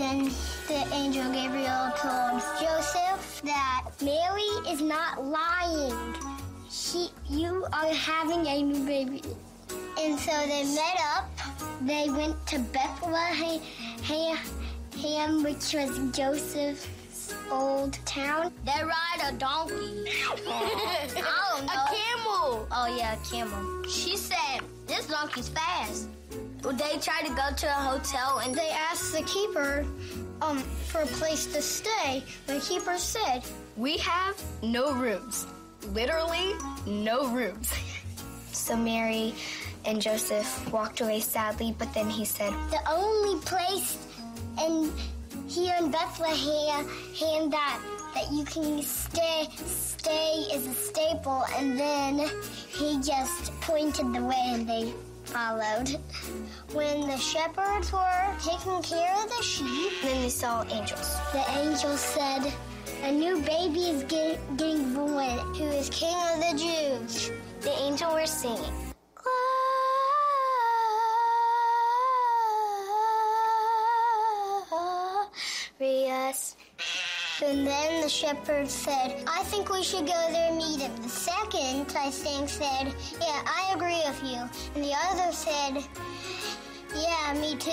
Then the angel Gabriel told Joseph that Mary is not lying. She, you are having a new baby. And so they met up. They went to Bethlehem, which was Joseph's old town. They ride a donkey. I don't know. A camel. Oh yeah, a camel. She said, this donkey's fast. They tried to go to a hotel and They asked the keeper um, for a place to stay. The keeper said, We have no rooms. Literally, no rooms. So Mary and Joseph walked away sadly, but then he said, the only place in here in Bethlehem and that that you can stay stay is a staple and then he just pointed the way and they followed. When the shepherds were taking care of the sheep, then they saw angels. the angels said, A new baby is get, getting born who is king of the Jews. The angel were singing. Glorious. And then the shepherd said, I think we should go there and meet him. The second, I think, said, Yeah, I agree with you. And the other said, Yeah, me too.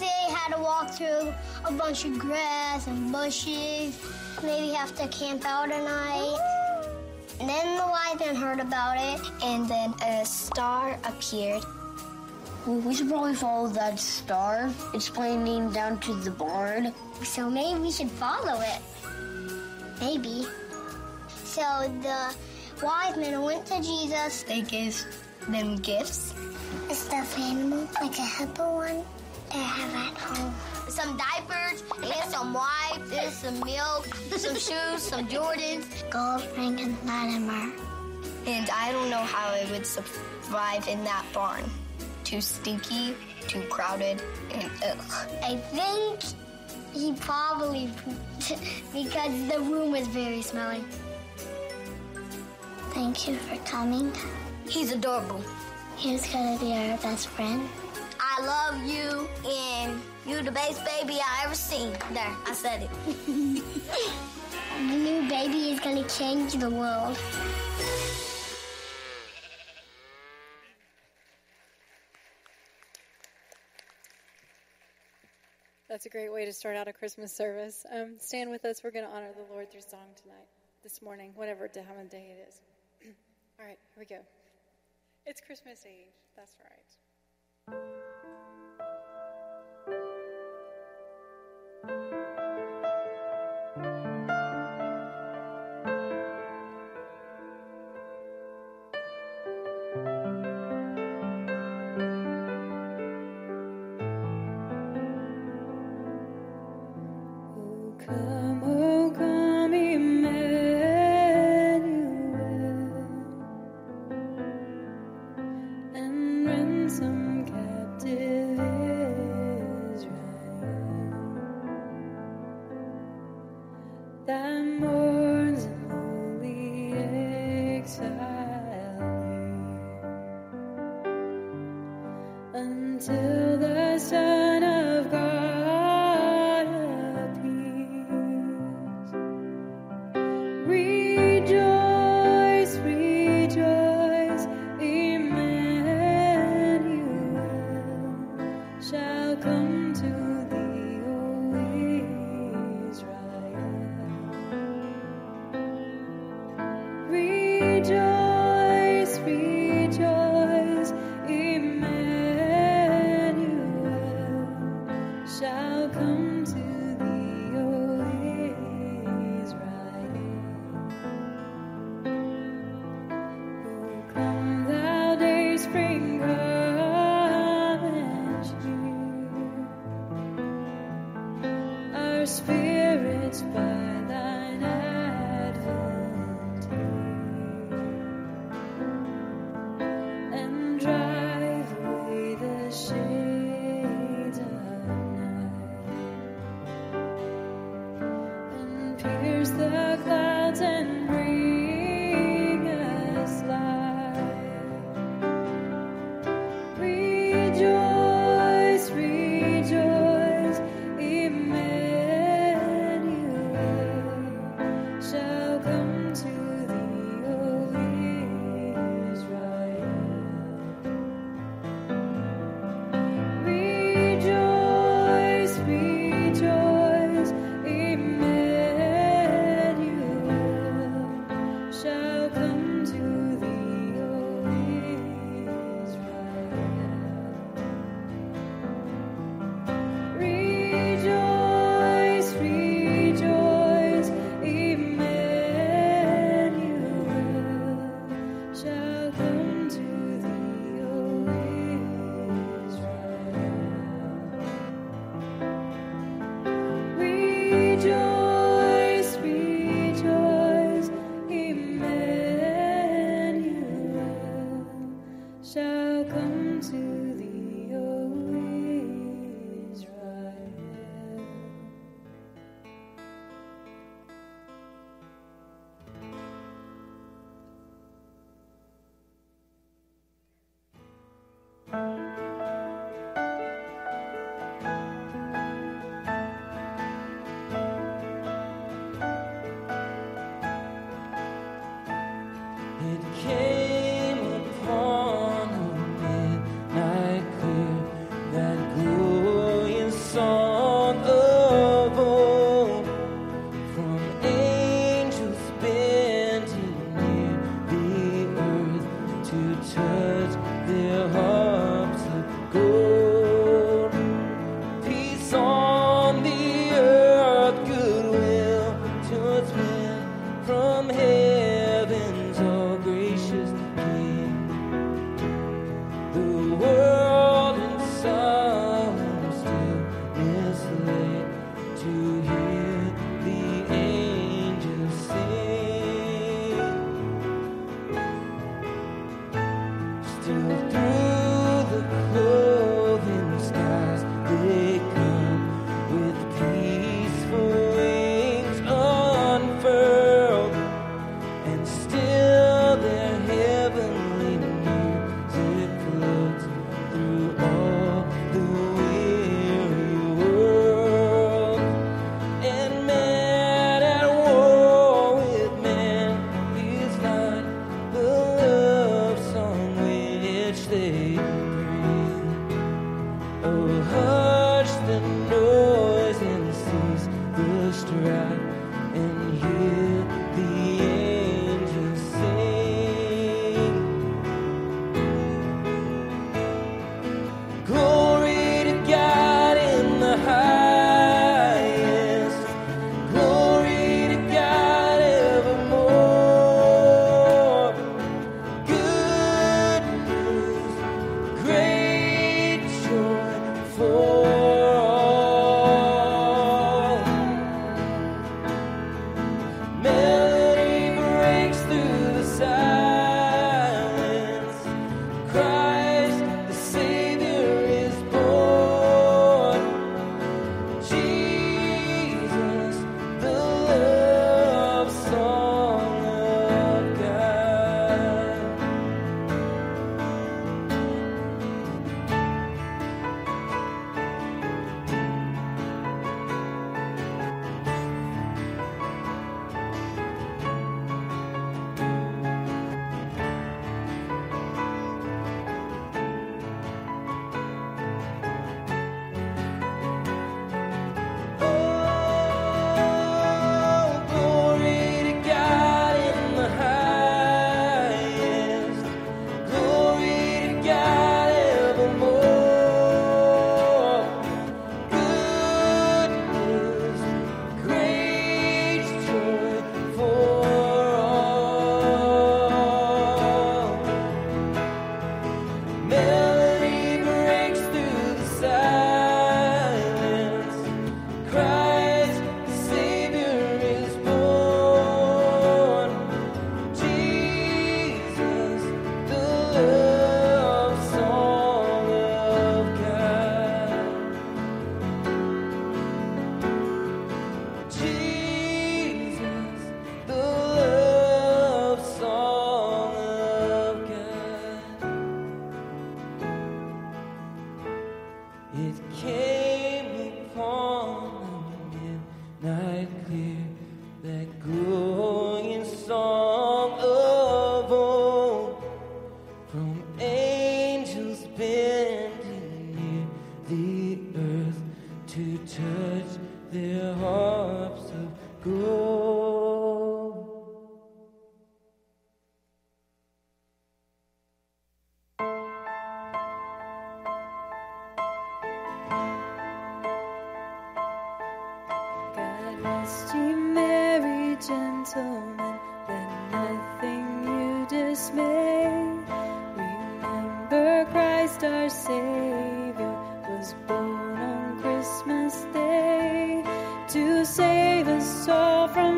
They had to walk through a bunch of grass and bushes, maybe have to camp out a night. And then the wise men heard about it. And then a star appeared. Well, we should probably follow that star. It's pointing down to the barn. So maybe we should follow it. Maybe. So the wise men went to Jesus. They gave them gifts. A stuffed animal, like a hippo one, they have at home. Some diapers and some wipes and some milk, some shoes, some Jordans. Gold ring and Latimer. And I don't know how it would survive in that barn. Too stinky, too crowded, and ugh. I think he probably pooped because the room was very smelly. Thank you for coming. He's adorable. He's gonna be our best friend. I love you and you're the best baby I ever seen. There, I said it. The new baby is gonna change the world. That's a great way to start out a Christmas service. Um, stand with us. We're going to honor the Lord through song tonight, this morning, whatever day it is. All right, here we go. It's Christmas Eve. That's right. And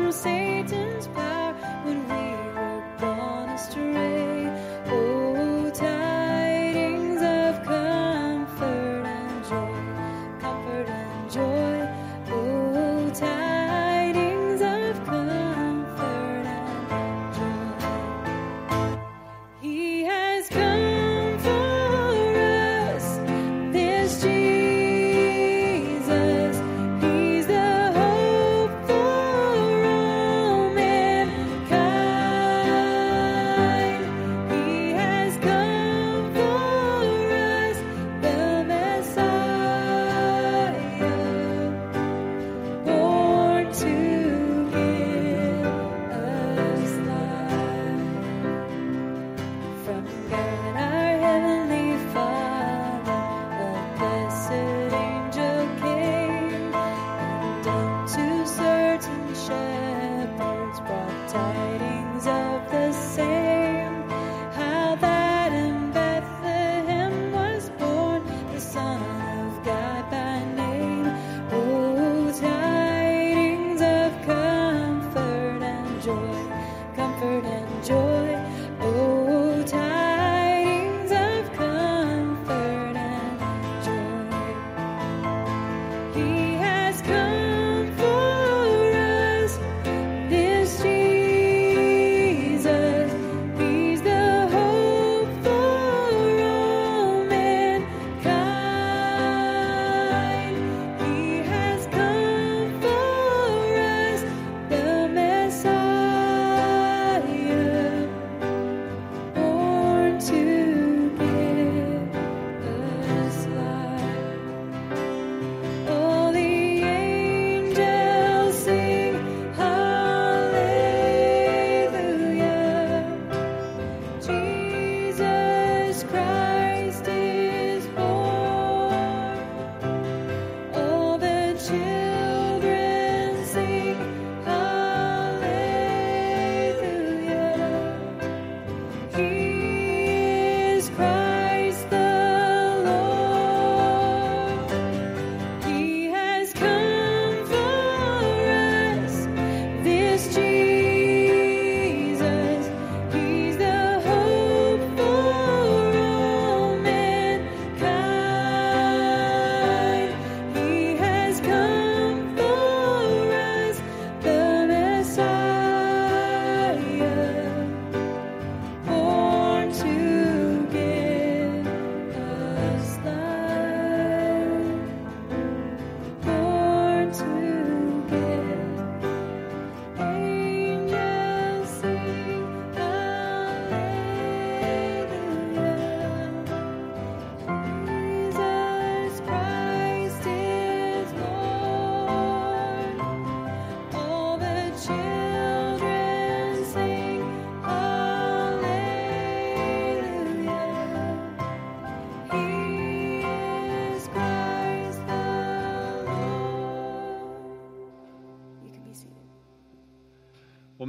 Well,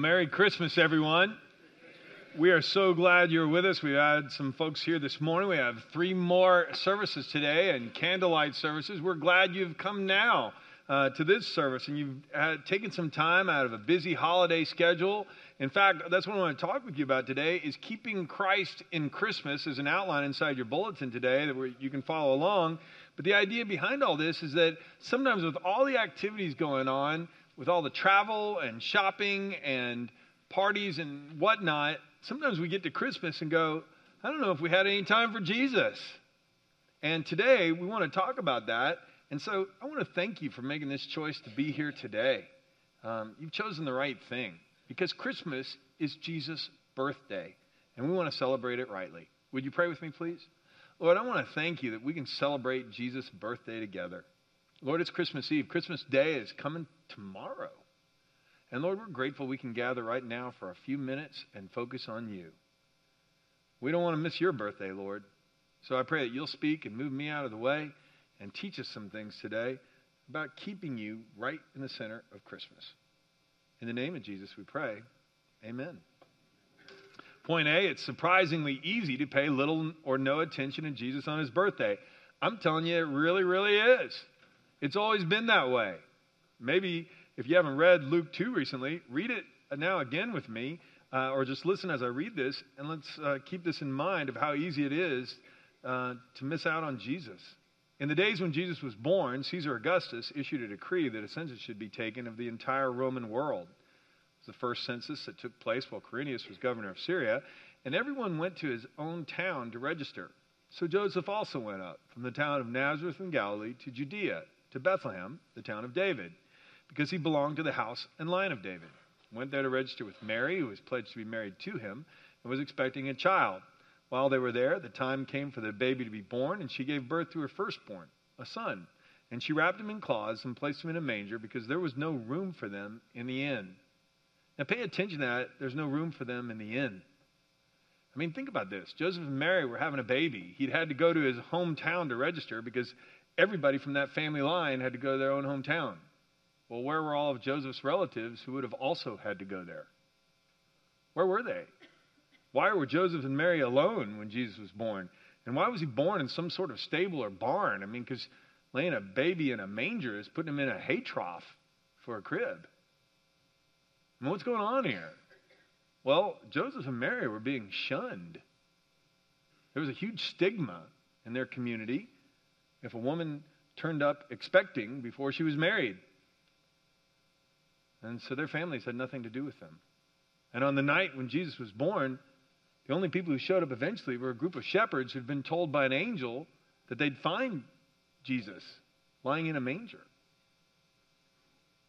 Merry Christmas, everyone. We are so glad you're with us. We've had some folks here this morning. We have three more services today and candlelight services. We're glad you've come now uh, to this service and you've taken some time out of a busy holiday schedule. In fact, that's what I want to talk with you about today is keeping Christ in Christmas as an outline inside your bulletin today that you can follow along. But the idea behind all this is that sometimes with all the activities going on, with all the travel and shopping and parties and whatnot, sometimes we get to Christmas and go, I don't know if we had any time for Jesus. And today we want to talk about that. And so I want to thank you for making this choice to be here today. Um, you've chosen the right thing because Christmas is Jesus' birthday, and we want to celebrate it rightly. Would you pray with me, please? Lord, I want to thank you that we can celebrate Jesus' birthday together. Lord, it's Christmas Eve. Christmas Day is coming tomorrow. And Lord, we're grateful we can gather right now for a few minutes and focus on you. We don't want to miss your birthday, Lord. So I pray that you'll speak and move me out of the way and teach us some things today about keeping you right in the center of Christmas. In the name of Jesus, we pray. Amen. Point A, it's surprisingly easy to pay little or no attention to Jesus on his birthday. I'm telling you, it really, really is. It's always been that way. Maybe if you haven't read Luke 2 recently, read it now again with me, uh, or just listen as I read this, and let's uh, keep this in mind of how easy it is uh, to miss out on Jesus. In the days when Jesus was born, Caesar Augustus issued a decree that a census should be taken of the entire Roman world. It was the first census that took place while Quirinius was governor of Syria, and everyone went to his own town to register. So Joseph also went up from the town of Nazareth in Galilee to Judea, to Bethlehem, the town of David, because he belonged to the house and line of David. Went there to register with Mary, who was pledged to be married to him, and was expecting a child. While they were there, the time came for the baby to be born, and she gave birth to her firstborn, a son. And she wrapped him in cloths and placed him in a manger because there was no room for them in the inn. Now, pay attention to that. There's no room for them in the inn. I mean, think about this. Joseph and Mary were having a baby. He'd had to go to his hometown to register because everybody from that family line had to go to their own hometown. Well, where were all of Joseph's relatives who would have also had to go there? Where were they? Why were Joseph and Mary alone when Jesus was born? And why was he born in some sort of stable or barn? I mean, because laying a baby in a manger is putting him in a hay trough for a crib. What's going on here? Well, Joseph and Mary were being shunned. There was a huge stigma in their community if a woman turned up expecting before she was married. And so their families had nothing to do with them. And on the night when Jesus was born, the only people who showed up eventually were a group of shepherds who'd been told by an angel that they'd find Jesus lying in a manger.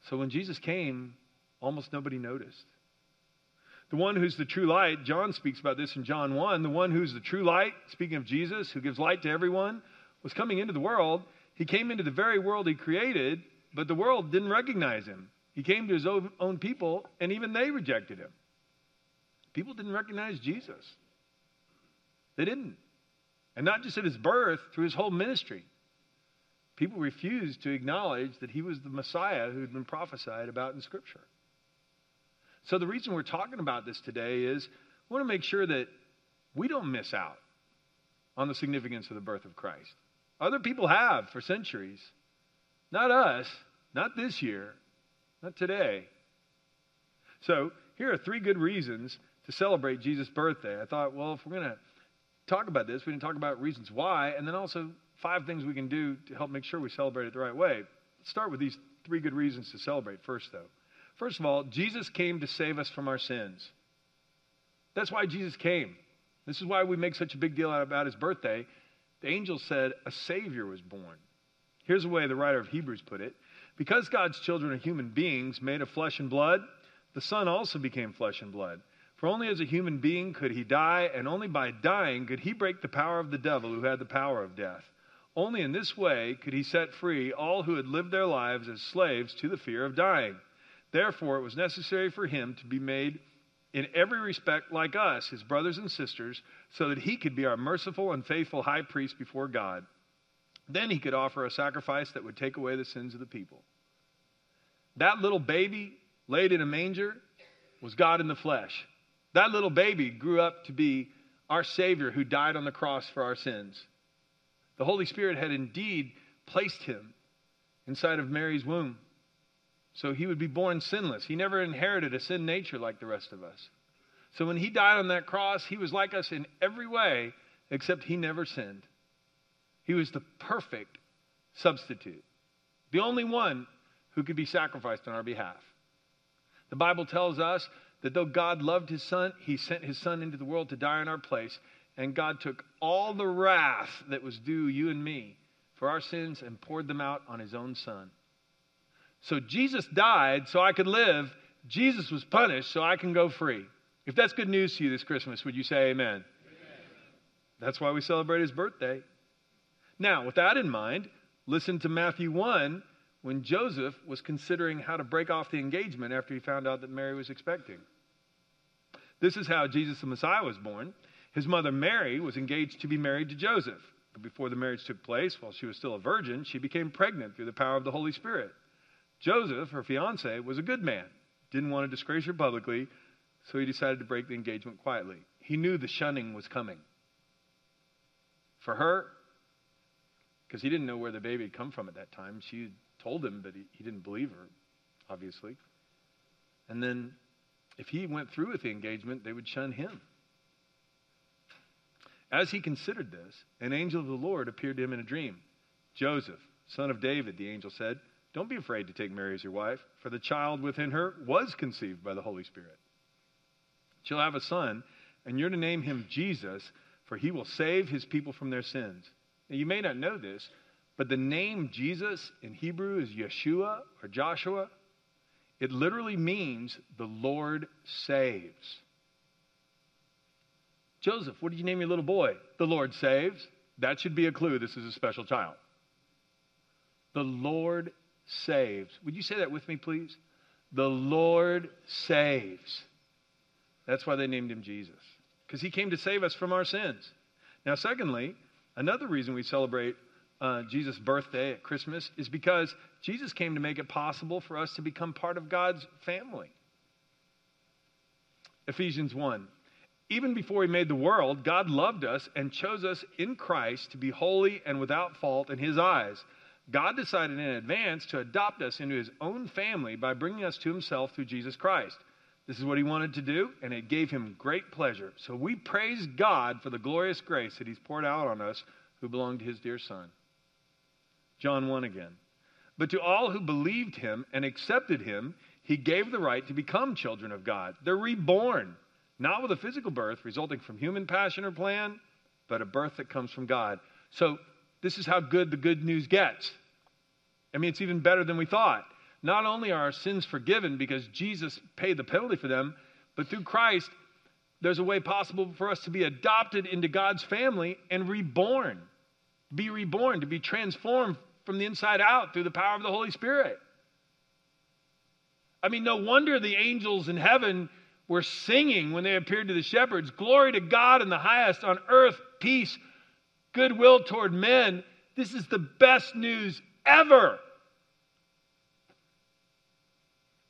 So when Jesus came, almost nobody noticed. The one who's the true light, John speaks about this in John 1. The one who's the true light, speaking of Jesus, who gives light to everyone, was coming into the world. He came into the very world he created, but the world didn't recognize him. He came to his own people, and even they rejected him. People didn't recognize Jesus. They didn't. And not just at his birth, through his whole ministry. People refused to acknowledge that he was the Messiah who had been prophesied about in Scripture. So, the reason we're talking about this today is we want to make sure that we don't miss out on the significance of the birth of Christ. Other people have for centuries. Not us, not this year, not today. So, here are three good reasons to celebrate Jesus' birthday. I thought, well, if we're going to talk about this, we can talk about reasons why, and then also five things we can do to help make sure we celebrate it the right way. Let's start with these three good reasons to celebrate first, though. First of all, Jesus came to save us from our sins. That's why Jesus came. This is why we make such a big deal about his birthday. The angel said a Savior was born. Here's the way the writer of Hebrews put it Because God's children are human beings made of flesh and blood, the Son also became flesh and blood. For only as a human being could he die, and only by dying could he break the power of the devil who had the power of death. Only in this way could he set free all who had lived their lives as slaves to the fear of dying. Therefore, it was necessary for him to be made in every respect like us, his brothers and sisters, so that he could be our merciful and faithful high priest before God. Then he could offer a sacrifice that would take away the sins of the people. That little baby laid in a manger was God in the flesh. That little baby grew up to be our Savior who died on the cross for our sins. The Holy Spirit had indeed placed him inside of Mary's womb. So he would be born sinless. He never inherited a sin nature like the rest of us. So when he died on that cross, he was like us in every way, except he never sinned. He was the perfect substitute, the only one who could be sacrificed on our behalf. The Bible tells us that though God loved his son, he sent his son into the world to die in our place. And God took all the wrath that was due you and me for our sins and poured them out on his own son. So Jesus died so I could live. Jesus was punished so I can go free. If that's good news to you this Christmas, would you say amen? amen? That's why we celebrate his birthday. Now, with that in mind, listen to Matthew 1 when Joseph was considering how to break off the engagement after he found out that Mary was expecting. This is how Jesus the Messiah was born. His mother Mary was engaged to be married to Joseph. But before the marriage took place, while she was still a virgin, she became pregnant through the power of the Holy Spirit. Joseph, her fiance, was a good man, didn't want to disgrace her publicly, so he decided to break the engagement quietly. He knew the shunning was coming. For her, because he didn't know where the baby had come from at that time, she told him, but he, he didn't believe her, obviously. And then if he went through with the engagement, they would shun him. As he considered this, an angel of the Lord appeared to him in a dream. Joseph, son of David, the angel said, Don't be afraid to take Mary as your wife, for the child within her was conceived by the Holy Spirit. She'll have a son, and you're to name him Jesus, for he will save his people from their sins. Now, you may not know this, but the name Jesus in Hebrew is Yeshua or Joshua. It literally means the Lord saves. Joseph, what did you name your little boy? The Lord saves. That should be a clue this is a special child. The Lord saves. Would you say that with me, please? The Lord saves. That's why they named him Jesus, because he came to save us from our sins. Now, secondly, another reason we celebrate uh, Jesus' birthday at Christmas is because Jesus came to make it possible for us to become part of God's family. Ephesians 1. Even before he made the world, God loved us and chose us in Christ to be holy and without fault in his eyes. God decided in advance to adopt us into his own family by bringing us to himself through Jesus Christ. This is what he wanted to do, and it gave him great pleasure. So we praise God for the glorious grace that he's poured out on us who belong to his dear Son. John 1 again. But to all who believed him and accepted him, he gave the right to become children of God. They're reborn, not with a physical birth resulting from human passion or plan, but a birth that comes from God. So, this is how good the good news gets. I mean, it's even better than we thought. Not only are our sins forgiven because Jesus paid the penalty for them, but through Christ, there's a way possible for us to be adopted into God's family and reborn be reborn, to be transformed from the inside out through the power of the Holy Spirit. I mean, no wonder the angels in heaven were singing when they appeared to the shepherds Glory to God in the highest, on earth, peace, goodwill toward men. This is the best news ever.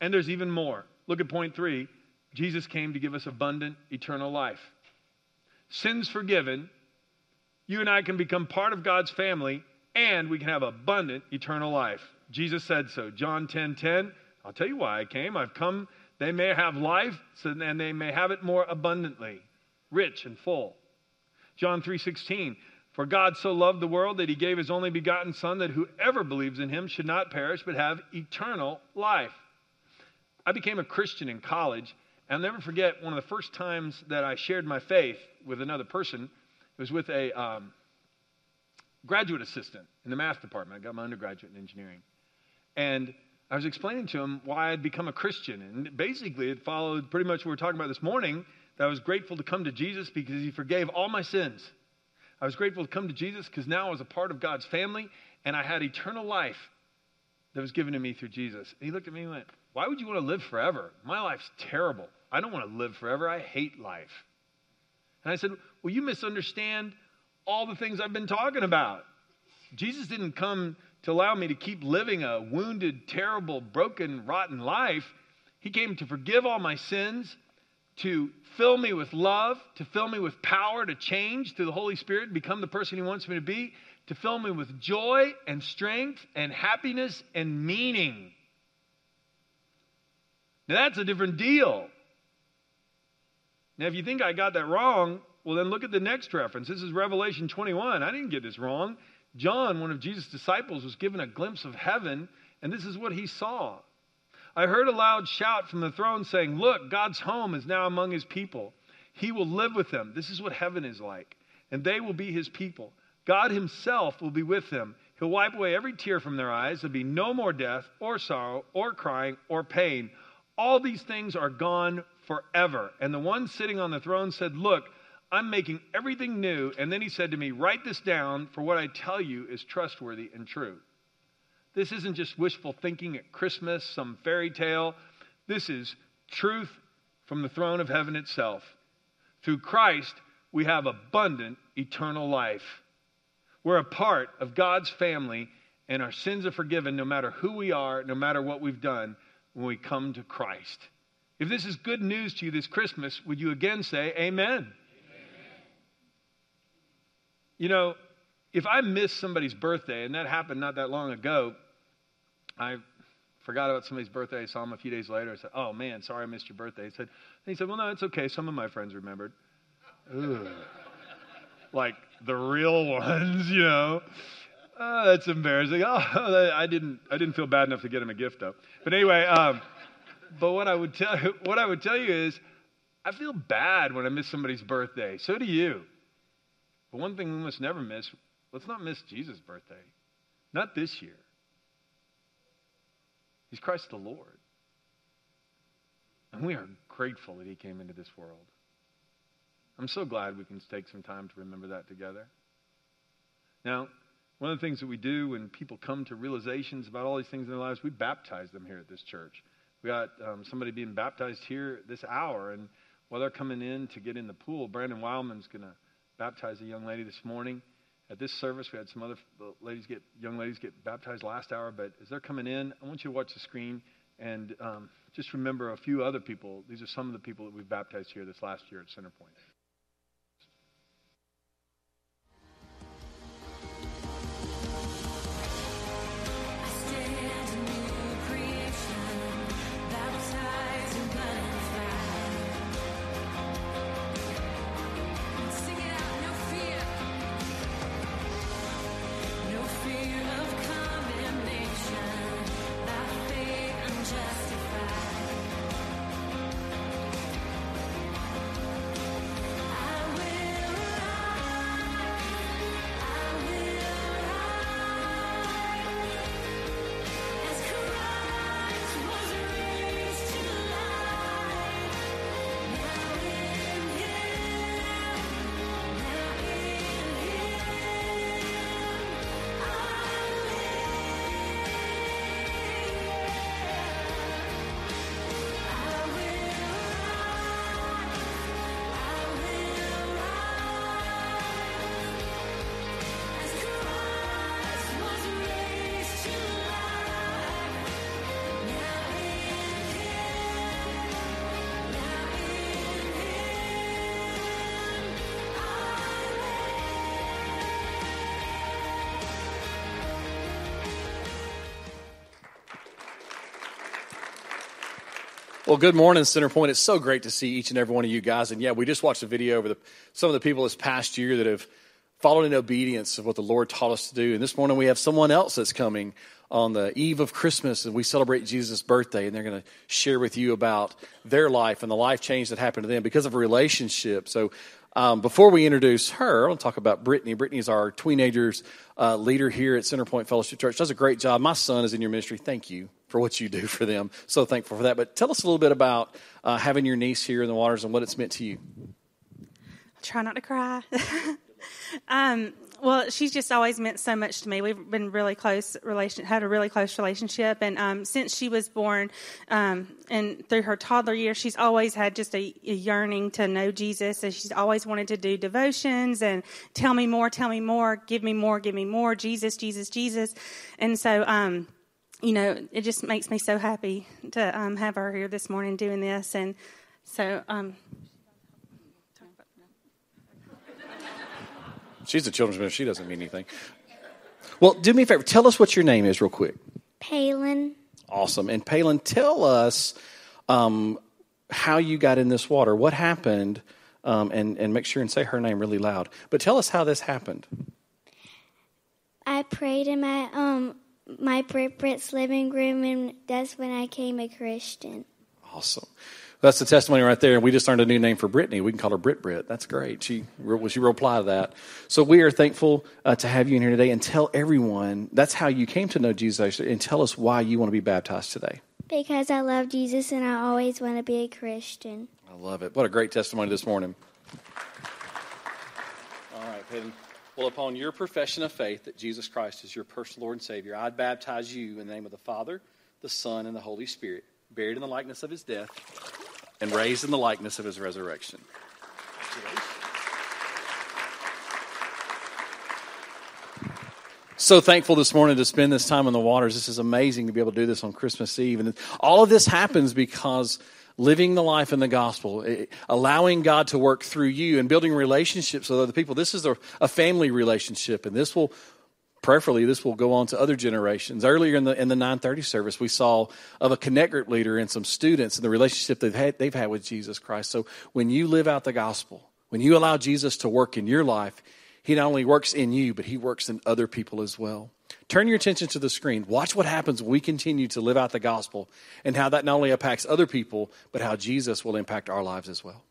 And there's even more. Look at point three Jesus came to give us abundant eternal life. Sins forgiven, you and I can become part of God's family and we can have abundant eternal life. Jesus said so. John 10 10. I'll tell you why I came. I've come, they may have life, and they may have it more abundantly, rich and full. John 3 16. For God so loved the world that he gave his only begotten Son, that whoever believes in him should not perish, but have eternal life. I became a Christian in college. I'll never forget one of the first times that I shared my faith with another person it was with a um, graduate assistant in the math department. I got my undergraduate in engineering. And I was explaining to him why I'd become a Christian. And basically, it followed pretty much what we were talking about this morning that I was grateful to come to Jesus because he forgave all my sins. I was grateful to come to Jesus because now I was a part of God's family and I had eternal life that was given to me through Jesus. And he looked at me and went, Why would you want to live forever? My life's terrible. I don't want to live forever. I hate life. And I said, Well, you misunderstand all the things I've been talking about. Jesus didn't come to allow me to keep living a wounded, terrible, broken, rotten life. He came to forgive all my sins, to fill me with love, to fill me with power to change through the Holy Spirit, become the person He wants me to be, to fill me with joy and strength and happiness and meaning. Now, that's a different deal. Now, if you think I got that wrong, well, then look at the next reference. This is Revelation 21. I didn't get this wrong. John, one of Jesus' disciples, was given a glimpse of heaven, and this is what he saw. I heard a loud shout from the throne saying, Look, God's home is now among his people. He will live with them. This is what heaven is like. And they will be his people. God himself will be with them. He'll wipe away every tear from their eyes. There'll be no more death, or sorrow, or crying, or pain. All these things are gone forever. And the one sitting on the throne said, Look, I'm making everything new. And then he said to me, Write this down, for what I tell you is trustworthy and true. This isn't just wishful thinking at Christmas, some fairy tale. This is truth from the throne of heaven itself. Through Christ, we have abundant eternal life. We're a part of God's family, and our sins are forgiven no matter who we are, no matter what we've done when we come to Christ. If this is good news to you this Christmas, would you again say, Amen? Amen. You know, if I miss somebody's birthday, and that happened not that long ago, I forgot about somebody's birthday. I saw him a few days later. I said, Oh man, sorry I missed your birthday. He said, he said, Well, no, it's okay. Some of my friends remembered. Like the real ones, you know. Oh, that's embarrassing. Oh, I didn't, I didn't feel bad enough to get him a gift though. But anyway, um, but what I would tell, what I would tell you is, I feel bad when I miss somebody's birthday. So do you. But one thing we must never miss: let's not miss Jesus' birthday. Not this year. He's Christ the Lord. And we are grateful that he came into this world. I'm so glad we can take some time to remember that together. Now, one of the things that we do when people come to realizations about all these things in their lives, we baptize them here at this church. We got um, somebody being baptized here this hour, and while they're coming in to get in the pool, Brandon Wildman's going to baptize a young lady this morning at this service, we had some other ladies get, young ladies get baptized last hour. But as they're coming in, I want you to watch the screen and um, just remember a few other people. These are some of the people that we've baptized here this last year at Centerpoint. Well, good morning, Centerpoint. It's so great to see each and every one of you guys. And yeah, we just watched a video over the, some of the people this past year that have followed in obedience of what the Lord taught us to do. And this morning we have someone else that's coming on the eve of Christmas, and we celebrate Jesus' birthday, and they're going to share with you about their life and the life change that happened to them because of a relationship. So, um, before we introduce her, I want to talk about Brittany. Brittany is our teenagers uh, leader here at Centerpoint Fellowship Church. Does a great job. My son is in your ministry. Thank you for what you do for them. So thankful for that. But tell us a little bit about uh, having your niece here in the waters and what it's meant to you. I'll Try not to cry. um, well, she's just always meant so much to me. We've been really close relation, had a really close relationship, and um, since she was born, um, and through her toddler years, she's always had just a, a, yearning to know Jesus, and she's always wanted to do devotions and tell me more, tell me more, give me more, give me more, Jesus, Jesus, Jesus, and so. Um, you know, it just makes me so happy to um, have her here this morning doing this, and so um, She's a children's minister. She doesn't mean anything. Well, do me a favor. Tell us what your name is, real quick. Palin. Awesome. And Palin, tell us um, how you got in this water. What happened? Um, and and make sure and say her name really loud. But tell us how this happened. I prayed in my um my Brit Brit's living room, and that's when I became a Christian. Awesome. That's the testimony right there. And we just learned a new name for Brittany. We can call her Brit Brit. That's great. She she reply to that. So we are thankful uh, to have you in here today and tell everyone that's how you came to know Jesus and tell us why you want to be baptized today. Because I love Jesus and I always want to be a Christian. I love it. What a great testimony this morning. All right, Peyton. Well, upon your profession of faith that Jesus Christ is your personal Lord and Savior, I baptize you in the name of the Father, the Son, and the Holy Spirit, buried in the likeness of his death and raised in the likeness of his resurrection. So thankful this morning to spend this time in the waters. This is amazing to be able to do this on Christmas Eve. And all of this happens because living the life in the gospel, eh, allowing God to work through you and building relationships with other people. This is a, a family relationship, and this will prayerfully this will go on to other generations. Earlier in the in the 930 service we saw of a connect group leader and some students and the relationship they've had they've had with jesus christ. So when you live out the gospel when you allow jesus to work in your life he not only works in you but he works in other people as well. Turn your attention to the screen. Watch what happens when we continue to live out the gospel and how that not only impacts other people but how jesus will impact our lives as well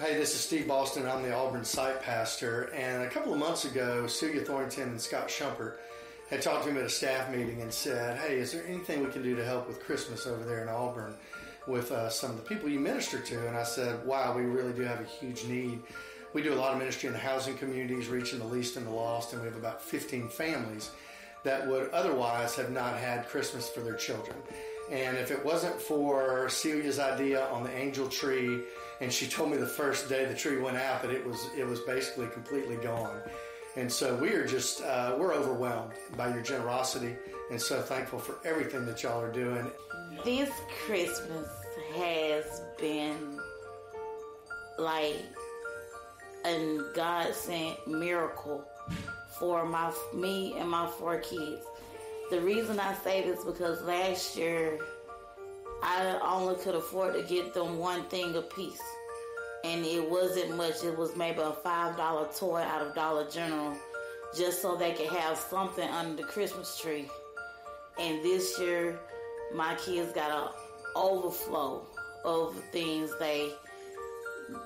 Hey, this is Steve Boston. I'm the Auburn site pastor. And a couple of months ago, Celia Thornton and Scott Shumpert had talked to me at a staff meeting and said, Hey, is there anything we can do to help with Christmas over there in Auburn with uh, some of the people you minister to? And I said, Wow, we really do have a huge need. We do a lot of ministry in the housing communities, reaching the least and the lost, and we have about 15 families that would otherwise have not had Christmas for their children. And if it wasn't for Celia's idea on the angel tree, and she told me the first day the tree went out that it was it was basically completely gone. And so we are just uh, we're overwhelmed by your generosity, and so thankful for everything that y'all are doing. This Christmas has been like a God sent miracle for my me and my four kids. The reason I say this because last year I only could afford to get them one thing a piece. And it wasn't much. It was maybe a $5 toy out of Dollar General just so they could have something under the Christmas tree. And this year, my kids got an overflow of things they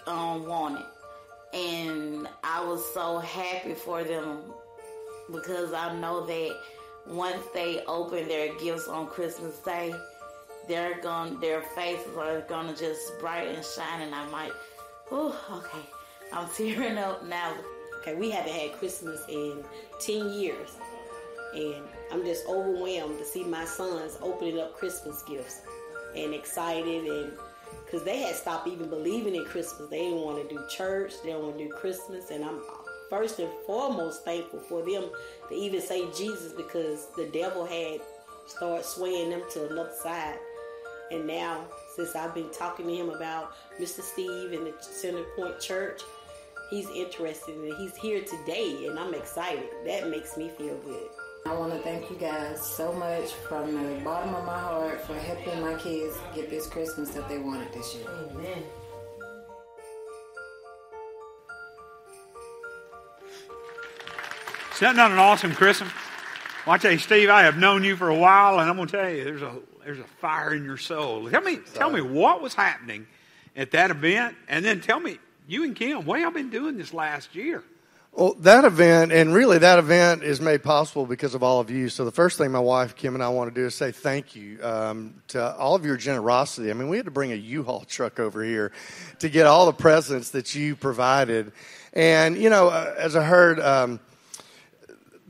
um, wanted. And I was so happy for them because I know that once they open their gifts on Christmas Day, they're going their faces are gonna just bright and shine and I might oh okay. I'm tearing up now. Okay we haven't had Christmas in 10 years and I'm just overwhelmed to see my sons opening up Christmas gifts and excited and because they had stopped even believing in Christmas. They didn't want to do church they don't want to do Christmas and I'm first and foremost thankful for them to even say Jesus because the devil had started swaying them to another side and now, since I've been talking to him about Mr. Steve and the Center Point Church, he's interested and he's here today, and I'm excited. That makes me feel good. I want to thank you guys so much from the bottom of my heart for helping my kids get this Christmas that they wanted this year. Amen. Isn't that not an awesome Christmas? Well, I tell you, Steve, I have known you for a while, and I'm going to tell you, there's a there's a fire in your soul. Tell me, tell me what was happening at that event, and then tell me, you and Kim, what y'all been doing this last year? Well, that event, and really that event is made possible because of all of you. So the first thing my wife Kim and I want to do is say thank you um, to all of your generosity. I mean, we had to bring a U-Haul truck over here to get all the presents that you provided, and you know, uh, as I heard. Um,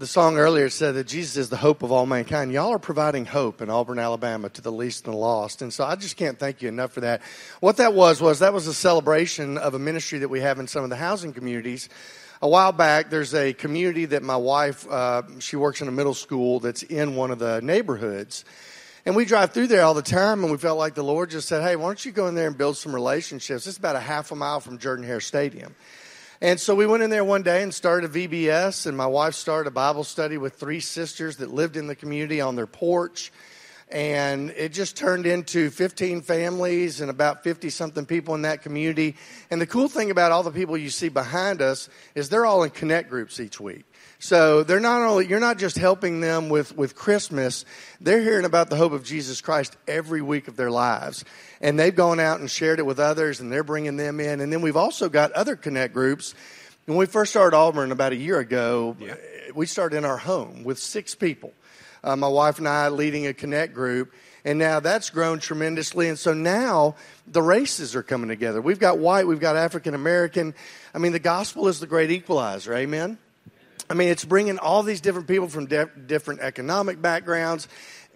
the song earlier said that Jesus is the hope of all mankind. Y'all are providing hope in Auburn, Alabama to the least and the lost. And so I just can't thank you enough for that. What that was, was that was a celebration of a ministry that we have in some of the housing communities. A while back, there's a community that my wife, uh, she works in a middle school that's in one of the neighborhoods. And we drive through there all the time, and we felt like the Lord just said, Hey, why don't you go in there and build some relationships? It's about a half a mile from Jordan Hare Stadium. And so we went in there one day and started a VBS, and my wife started a Bible study with three sisters that lived in the community on their porch. and it just turned into 15 families and about 50 something people in that community. And the cool thing about all the people you see behind us is they're all in connect groups each week. So they're not only you're not just helping them with with Christmas, they're hearing about the hope of Jesus Christ every week of their lives. And they've gone out and shared it with others and they're bringing them in. And then we've also got other connect groups. When we first started Auburn about a year ago, yeah. we started in our home with six people uh, my wife and I leading a connect group. And now that's grown tremendously. And so now the races are coming together. We've got white, we've got African American. I mean, the gospel is the great equalizer. Amen? I mean, it's bringing all these different people from de- different economic backgrounds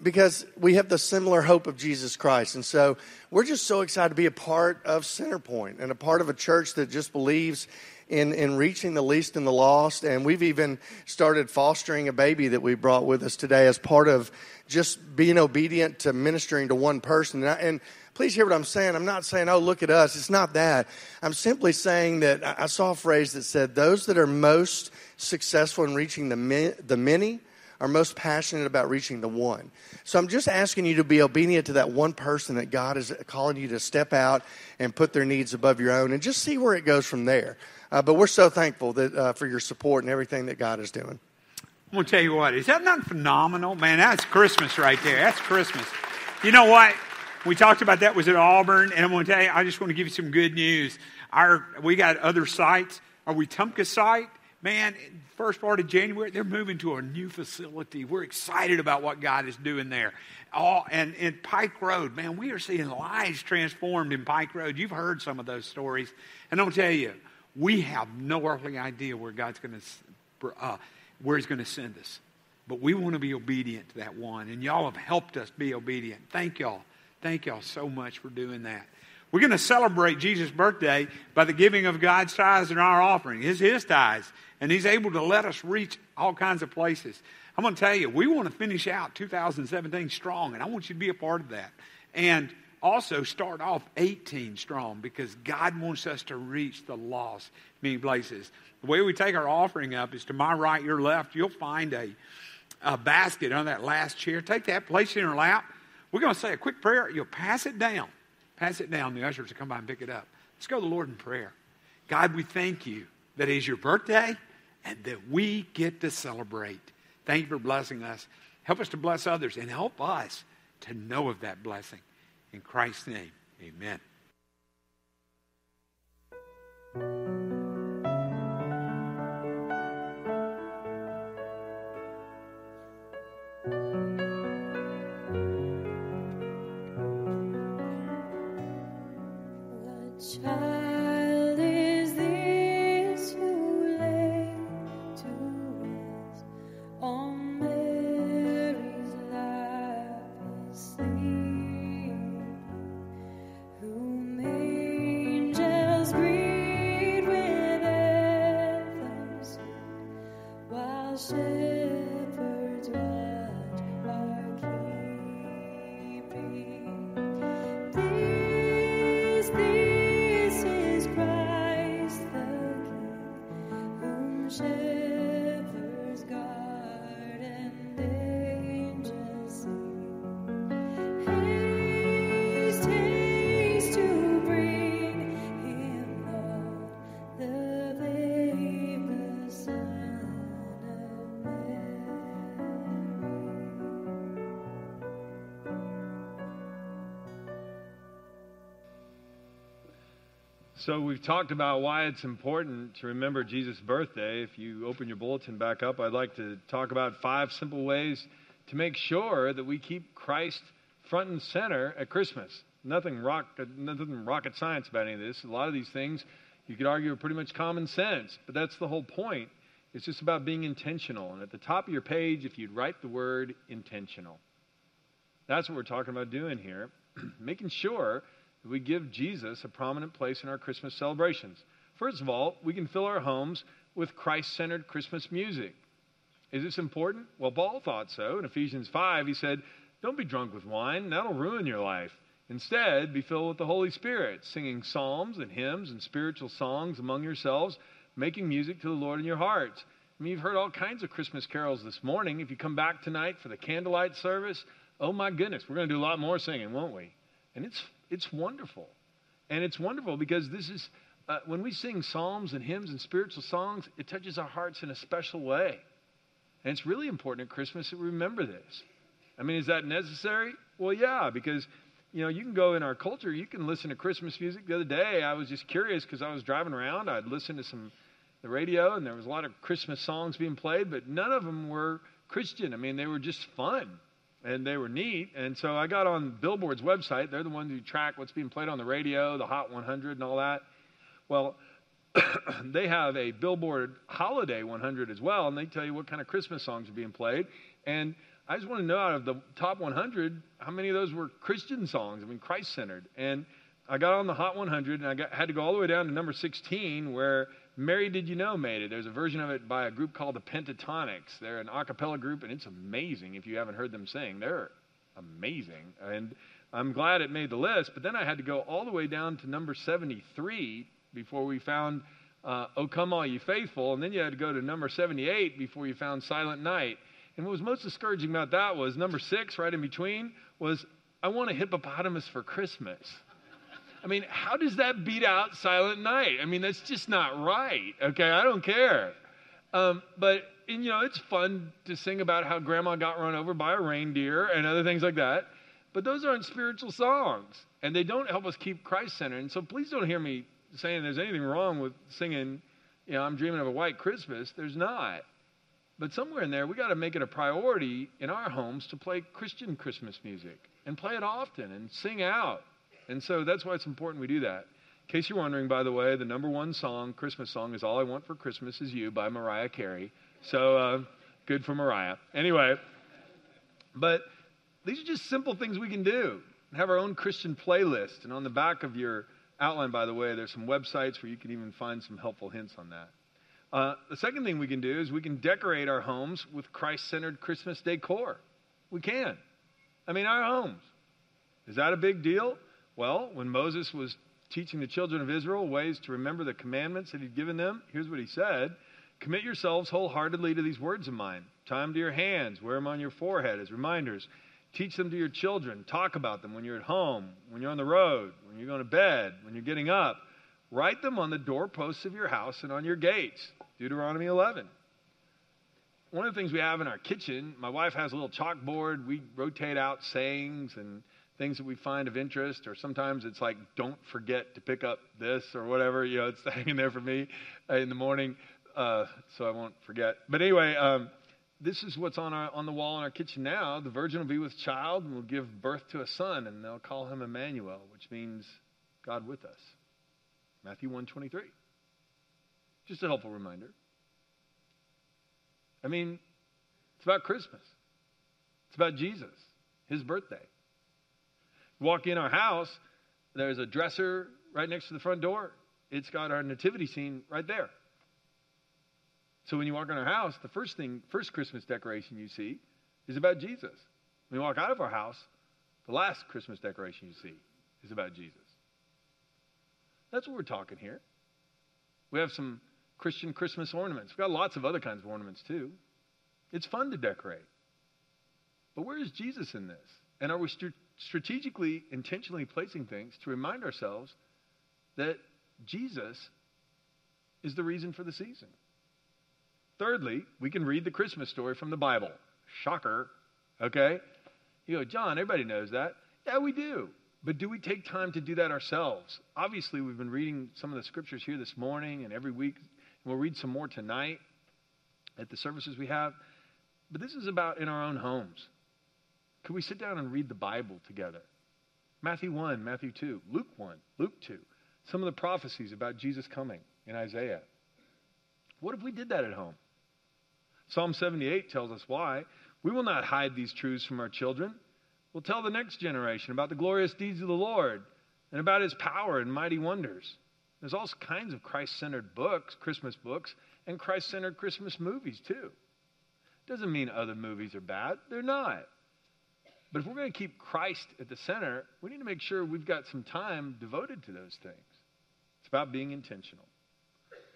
because we have the similar hope of Jesus Christ. And so we're just so excited to be a part of Centerpoint and a part of a church that just believes in, in reaching the least and the lost. And we've even started fostering a baby that we brought with us today as part of just being obedient to ministering to one person. And, I, and please hear what I'm saying. I'm not saying, oh, look at us. It's not that. I'm simply saying that I saw a phrase that said, those that are most successful in reaching the, the many are most passionate about reaching the one. So I'm just asking you to be obedient to that one person that God is calling you to step out and put their needs above your own and just see where it goes from there. Uh, but we're so thankful that, uh, for your support and everything that God is doing. I'm going to tell you what, is that not phenomenal? Man, that's Christmas right there. That's Christmas. You know what? We talked about that was at Auburn, and I'm going to tell you, I just want to give you some good news. Our, we got other sites. Our Wetumpka site, man, first part of January, they're moving to a new facility. We're excited about what God is doing there. All, and in Pike Road, man, we are seeing lives transformed in Pike Road. You've heard some of those stories. And I'll tell you, we have no earthly idea where God's going to, uh, where He's going to send us. But we want to be obedient to that one. And y'all have helped us be obedient. Thank y'all. Thank y'all so much for doing that. We're going to celebrate Jesus' birthday by the giving of God's tithes and our offering. It's His tithes. And He's able to let us reach all kinds of places. I'm going to tell you, we want to finish out 2017 strong, and I want you to be a part of that. And also start off 18 strong because God wants us to reach the lost many places. The way we take our offering up is to my right, your left. You'll find a, a basket on that last chair. Take that, place it in your lap. We're going to say a quick prayer. You'll pass it down. Pass it down. The ushers will come by and pick it up. Let's go to the Lord in prayer. God, we thank you that it is your birthday and that we get to celebrate. Thank you for blessing us. Help us to bless others and help us to know of that blessing. In Christ's name, amen. So, we've talked about why it's important to remember Jesus' birthday. If you open your bulletin back up, I'd like to talk about five simple ways to make sure that we keep Christ front and center at Christmas. Nothing, rock, nothing rocket science about any of this. A lot of these things you could argue are pretty much common sense, but that's the whole point. It's just about being intentional. And at the top of your page, if you'd write the word intentional, that's what we're talking about doing here. Making sure we give Jesus a prominent place in our Christmas celebrations. First of all, we can fill our homes with Christ centered Christmas music. Is this important? Well, Paul thought so. In Ephesians 5, he said, Don't be drunk with wine, that'll ruin your life. Instead, be filled with the Holy Spirit, singing psalms and hymns and spiritual songs among yourselves, making music to the Lord in your hearts. I mean, you've heard all kinds of Christmas carols this morning. If you come back tonight for the candlelight service, Oh my goodness, we're going to do a lot more singing, won't we? And it's it's wonderful, and it's wonderful because this is uh, when we sing psalms and hymns and spiritual songs, it touches our hearts in a special way, and it's really important at Christmas that we remember this. I mean, is that necessary? Well, yeah, because you know you can go in our culture, you can listen to Christmas music. The other day, I was just curious because I was driving around, I'd listen to some the radio, and there was a lot of Christmas songs being played, but none of them were Christian. I mean, they were just fun and they were neat. And so I got on Billboard's website. They're the ones who track what's being played on the radio, the Hot 100, and all that. Well, they have a Billboard Holiday 100 as well, and they tell you what kind of Christmas songs are being played. And I just want to know out of the top 100, how many of those were Christian songs? I mean, Christ centered. And I got on the Hot 100, and I got, had to go all the way down to number 16, where Mary Did You Know made it. There's a version of it by a group called the Pentatonix. They're an a cappella group, and it's amazing if you haven't heard them sing. They're amazing. And I'm glad it made the list, but then I had to go all the way down to number 73 before we found uh, Oh Come All You Faithful, and then you had to go to number 78 before you found Silent Night. And what was most discouraging about that was number six, right in between, was I Want a Hippopotamus for Christmas. I mean, how does that beat out Silent Night? I mean, that's just not right. Okay, I don't care. Um, but and, you know, it's fun to sing about how Grandma got run over by a reindeer and other things like that. But those aren't spiritual songs, and they don't help us keep Christ centered. And so, please don't hear me saying there's anything wrong with singing. You know, I'm dreaming of a white Christmas. There's not. But somewhere in there, we got to make it a priority in our homes to play Christian Christmas music and play it often and sing out and so that's why it's important we do that. In case you're wondering, by the way, the number one song, Christmas song, is All I Want for Christmas Is You by Mariah Carey. So uh, good for Mariah. Anyway, but these are just simple things we can do. Have our own Christian playlist. And on the back of your outline, by the way, there's some websites where you can even find some helpful hints on that. Uh, the second thing we can do is we can decorate our homes with Christ centered Christmas decor. We can. I mean, our homes. Is that a big deal? Well, when Moses was teaching the children of Israel ways to remember the commandments that he'd given them, here's what he said Commit yourselves wholeheartedly to these words of mine. Tie them to your hands, wear them on your forehead as reminders. Teach them to your children. Talk about them when you're at home, when you're on the road, when you're going to bed, when you're getting up. Write them on the doorposts of your house and on your gates. Deuteronomy 11. One of the things we have in our kitchen, my wife has a little chalkboard. We rotate out sayings and things that we find of interest, or sometimes it's like, don't forget to pick up this or whatever. You know, it's hanging there for me uh, in the morning, uh, so I won't forget. But anyway, um, this is what's on our on the wall in our kitchen now. The virgin will be with child and will give birth to a son, and they'll call him Emmanuel, which means God with us. Matthew 123. Just a helpful reminder. I mean, it's about Christmas. It's about Jesus, his birthday. Walk in our house, there's a dresser right next to the front door. It's got our nativity scene right there. So when you walk in our house, the first thing, first Christmas decoration you see is about Jesus. When you walk out of our house, the last Christmas decoration you see is about Jesus. That's what we're talking here. We have some Christian Christmas ornaments. We've got lots of other kinds of ornaments too. It's fun to decorate. But where is Jesus in this? And are we strategically, intentionally placing things to remind ourselves that Jesus is the reason for the season. Thirdly, we can read the Christmas story from the Bible. Shocker. Okay? You go, John, everybody knows that. Yeah, we do. But do we take time to do that ourselves? Obviously, we've been reading some of the scriptures here this morning and every week. And we'll read some more tonight at the services we have. But this is about in our own homes. Could we sit down and read the Bible together? Matthew 1, Matthew 2, Luke 1, Luke 2. Some of the prophecies about Jesus coming in Isaiah. What if we did that at home? Psalm 78 tells us why. We will not hide these truths from our children. We'll tell the next generation about the glorious deeds of the Lord and about his power and mighty wonders. There's all kinds of Christ centered books, Christmas books, and Christ centered Christmas movies, too. Doesn't mean other movies are bad, they're not. But if we're going to keep Christ at the center, we need to make sure we've got some time devoted to those things. It's about being intentional.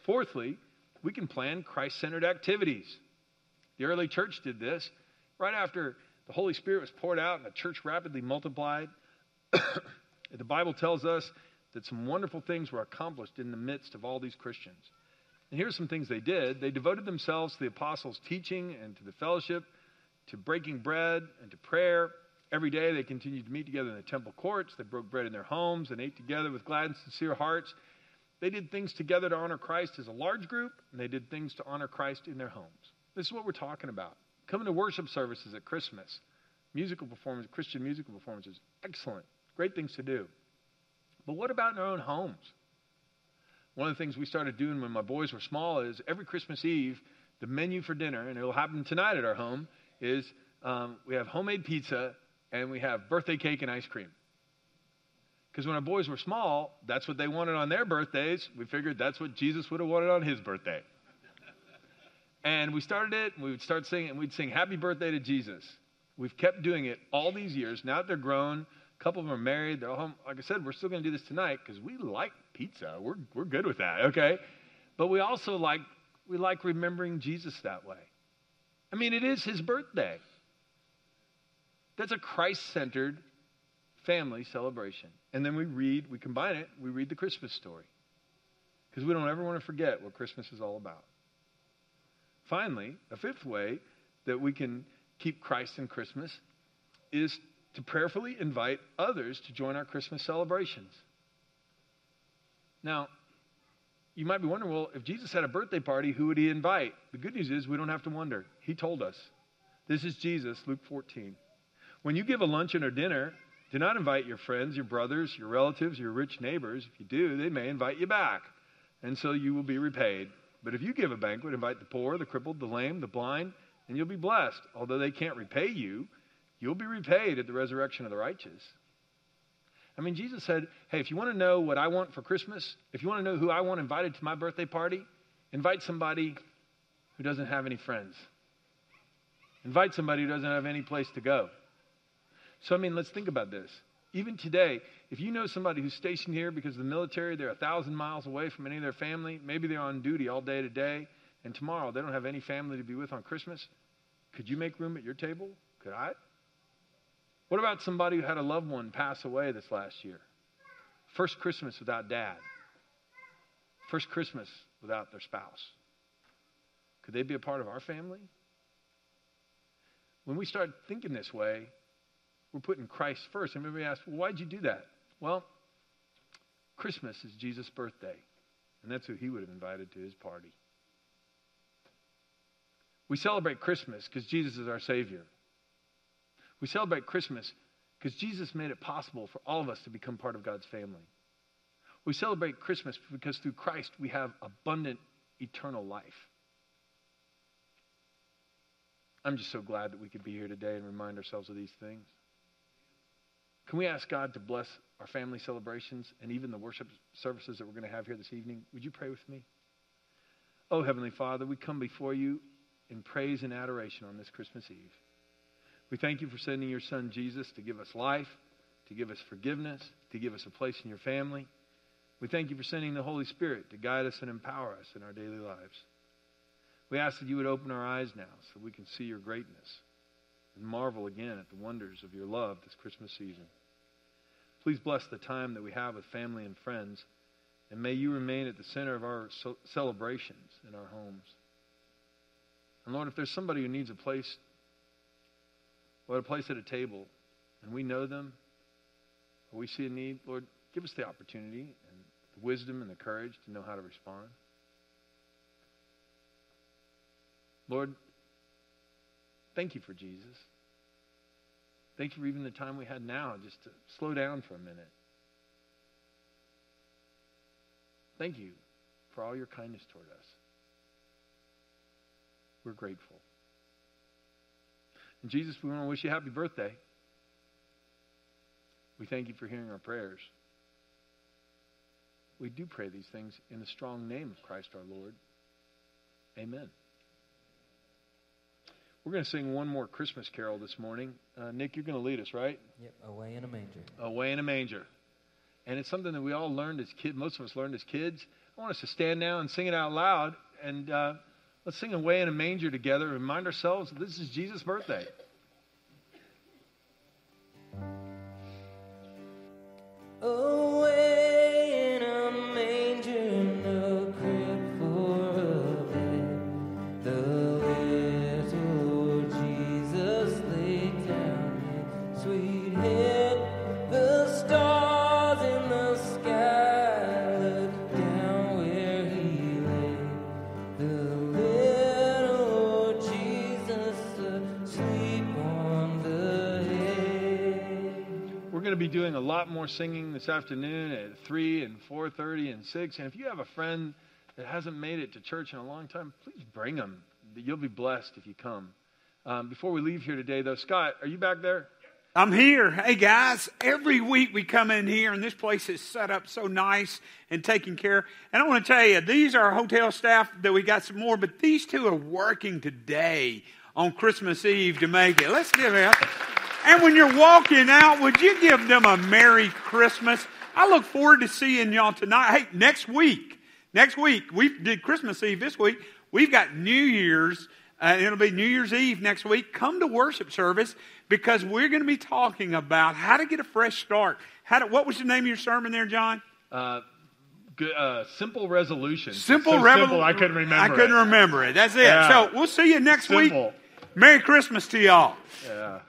Fourthly, we can plan Christ centered activities. The early church did this. Right after The Holy Spirit was poured out, and the church rapidly multiplied. the Bible tells us that some wonderful things were accomplished in the midst of all these Christians. And here's some things they did they devoted themselves to the apostles' teaching and to the fellowship, to breaking bread and to prayer. Every day they continued to meet together in the temple courts. They broke bread in their homes and ate together with glad and sincere hearts. They did things together to honor Christ as a large group, and they did things to honor Christ in their homes. This is what we're talking about. Coming to worship services at Christmas, musical performances, Christian musical performances, excellent, great things to do. But what about in our own homes? One of the things we started doing when my boys were small is every Christmas Eve, the menu for dinner, and it'll happen tonight at our home, is um, we have homemade pizza and we have birthday cake and ice cream. Because when our boys were small, that's what they wanted on their birthdays. We figured that's what Jesus would have wanted on his birthday. and we started it, and we would start singing, and we'd sing Happy Birthday to Jesus. We've kept doing it all these years. Now that they're grown, a couple of them are married. They're all home. Like I said, we're still going to do this tonight because we like pizza. We're, we're good with that, okay? But we also like, we like remembering Jesus that way. I mean, it is his birthday. That's a Christ centered family celebration. And then we read, we combine it, we read the Christmas story. Because we don't ever want to forget what Christmas is all about. Finally, a fifth way that we can keep Christ in Christmas is to prayerfully invite others to join our Christmas celebrations. Now, you might be wondering, well, if Jesus had a birthday party, who would he invite? The good news is we don't have to wonder. He told us. This is Jesus, Luke 14. When you give a luncheon or dinner, do not invite your friends, your brothers, your relatives, your rich neighbors. If you do, they may invite you back, and so you will be repaid. But if you give a banquet, invite the poor, the crippled, the lame, the blind, and you'll be blessed. Although they can't repay you, you'll be repaid at the resurrection of the righteous. I mean, Jesus said, hey, if you want to know what I want for Christmas, if you want to know who I want invited to my birthday party, invite somebody who doesn't have any friends. Invite somebody who doesn't have any place to go. So, I mean, let's think about this. Even today, if you know somebody who's stationed here because of the military, they're a thousand miles away from any of their family, maybe they're on duty all day today, and tomorrow they don't have any family to be with on Christmas, could you make room at your table? Could I? What about somebody who had a loved one pass away this last year? First Christmas without dad. First Christmas without their spouse. Could they be a part of our family? When we start thinking this way, we're putting Christ first. And everybody asks, well, why'd you do that? Well, Christmas is Jesus' birthday, and that's who he would have invited to his party. We celebrate Christmas because Jesus is our Savior. We celebrate Christmas because Jesus made it possible for all of us to become part of God's family. We celebrate Christmas because through Christ we have abundant eternal life. I'm just so glad that we could be here today and remind ourselves of these things. Can we ask God to bless our family celebrations and even the worship services that we're going to have here this evening? Would you pray with me? Oh, Heavenly Father, we come before you in praise and adoration on this Christmas Eve. We thank you for sending your Son Jesus to give us life, to give us forgiveness, to give us a place in your family. We thank you for sending the Holy Spirit to guide us and empower us in our daily lives. We ask that you would open our eyes now so we can see your greatness and marvel again at the wonders of your love this Christmas season. Please bless the time that we have with family and friends, and may you remain at the center of our celebrations in our homes. And Lord, if there's somebody who needs a place, or a place at a table, and we know them, or we see a need, Lord, give us the opportunity and the wisdom and the courage to know how to respond. Lord, thank you for Jesus. Thank you for even the time we had now just to slow down for a minute. Thank you for all your kindness toward us. We're grateful. And Jesus, we want to wish you happy birthday. We thank you for hearing our prayers. We do pray these things in the strong name of Christ our Lord. Amen. We're going to sing one more Christmas carol this morning. Uh, Nick, you're going to lead us, right? Yep, Away in a Manger. Away in a Manger. And it's something that we all learned as kids, most of us learned as kids. I want us to stand now and sing it out loud. And uh, let's sing Away in a Manger together and remind ourselves this is Jesus' birthday. Oh. Doing a lot more singing this afternoon at 3 and 4.30 and 6. And if you have a friend that hasn't made it to church in a long time, please bring them. You'll be blessed if you come. Um, before we leave here today, though, Scott, are you back there? I'm here. Hey guys, every week we come in here and this place is set up so nice and taken care. And I want to tell you, these are hotel staff that we got some more, but these two are working today on Christmas Eve to make it. Let's give it up. And when you're walking out, would you give them a Merry Christmas? I look forward to seeing y'all tonight. Hey, next week, next week, we did Christmas Eve this week. We've got New Year's, uh, and it'll be New Year's Eve next week. Come to worship service because we're going to be talking about how to get a fresh start. How to, what was the name of your sermon there, John? Uh, uh, simple resolution. Simple so simple, I couldn't remember I couldn't it. remember it. That's it. Yeah. So we'll see you next Simple. week. Merry Christmas to y'all. Yeah.